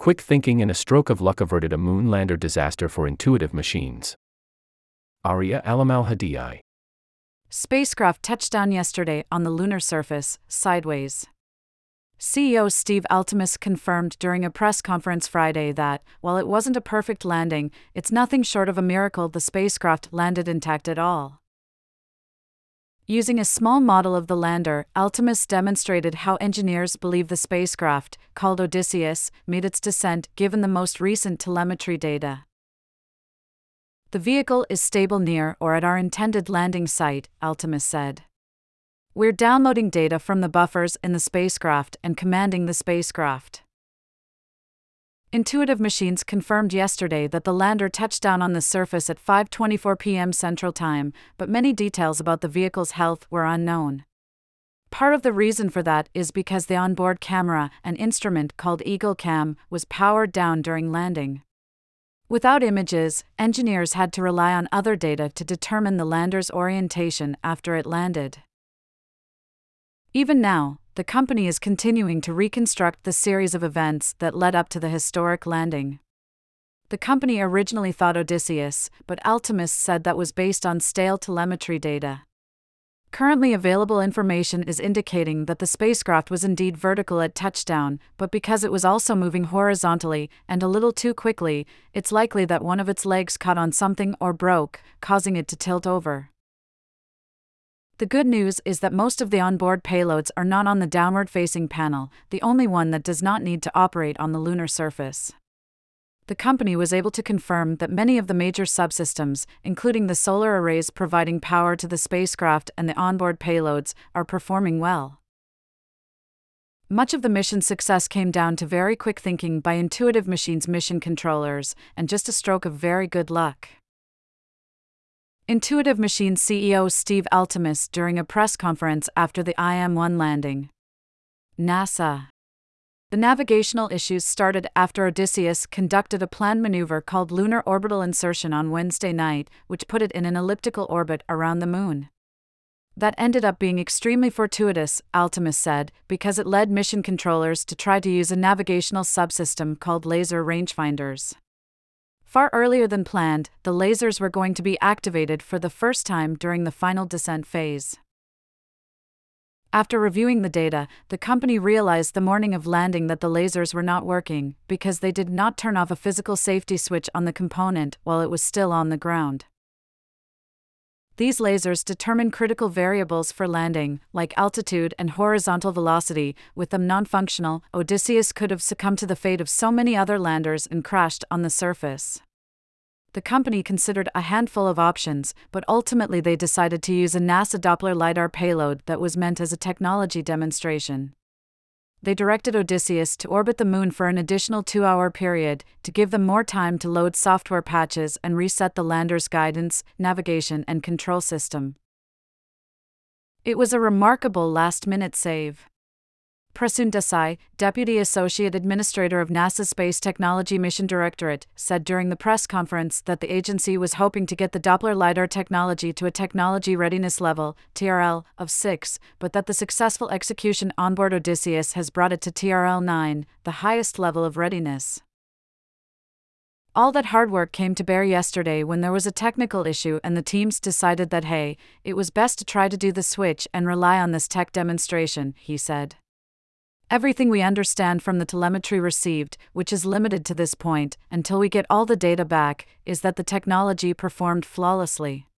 Quick thinking and a stroke of luck averted a moonlander disaster for intuitive machines. Aria Alamalhodaei. Spacecraft touched down yesterday on the lunar surface, sideways. CEO Steve Altemus confirmed during a press conference Friday that, while it wasn't a perfect landing, it's nothing short of a miracle the spacecraft landed intact at all. Using a small model of the lander, Altemus demonstrated how engineers believe the spacecraft, called Odysseus, made its descent given the most recent telemetry data. The vehicle is stable near or at our intended landing site, Altemus said. We're downloading data from the buffers in the spacecraft and commanding the spacecraft. Intuitive Machines confirmed yesterday that the lander touched down on the surface at 5:24 p.m. Central Time, but many details about the vehicle's health were unknown. Part of the reason for that is because the onboard camera, an instrument called Eagle Cam, was powered down during landing. Without images, engineers had to rely on other data to determine the lander's orientation after it landed. Even now, the company is continuing to reconstruct the series of events that led up to the historic landing. The company originally thought Odysseus, but Altemus said that was based on stale telemetry data. Currently available information is indicating that the spacecraft was indeed vertical at touchdown, but because it was also moving horizontally and a little too quickly, it's likely that one of its legs caught on something or broke, causing it to tilt over. The good news is that most of the onboard payloads are not on the downward facing panel, the only one that does not need to operate on the lunar surface. The company was able to confirm that many of the major subsystems, including the solar arrays providing power to the spacecraft and the onboard payloads, are performing well. Much of the mission's success came down to very quick thinking by Intuitive Machines mission controllers, and just a stroke of very good luck. Intuitive Machines CEO Steve Altemus during a press conference after the IM 1 landing. NASA. The navigational issues started after Odysseus conducted a planned maneuver called lunar orbital insertion on Wednesday night, which put it in an elliptical orbit around the moon. That ended up being extremely fortuitous, Altemus said, because it led mission controllers to try to use a navigational subsystem called laser rangefinders. Far earlier than planned, the lasers were going to be activated for the first time during the final descent phase. After reviewing the data, the company realized the morning of landing that the lasers were not working because they did not turn off a physical safety switch on the component while it was still on the ground. These lasers determine critical variables for landing, like altitude and horizontal velocity. With them non functional, Odysseus could have succumbed to the fate of so many other landers and crashed on the surface. The company considered a handful of options, but ultimately they decided to use a NASA Doppler LiDAR payload that was meant as a technology demonstration they directed Odysseus to orbit the moon for an additional two hour period to give them more time to load software patches and reset the lander's guidance, navigation, and control system. It was a remarkable last minute save. Prasun Desai, Deputy Associate Administrator of NASA's Space Technology Mission Directorate, said during the press conference that the agency was hoping to get the Doppler LiDAR technology to a technology readiness level, TRL, of 6, but that the successful execution onboard Odysseus has brought it to TRL 9, the highest level of readiness. All that hard work came to bear yesterday when there was a technical issue and the teams decided that hey, it was best to try to do the switch and rely on this tech demonstration, he said. Everything we understand from the telemetry received, which is limited to this point until we get all the data back, is that the technology performed flawlessly.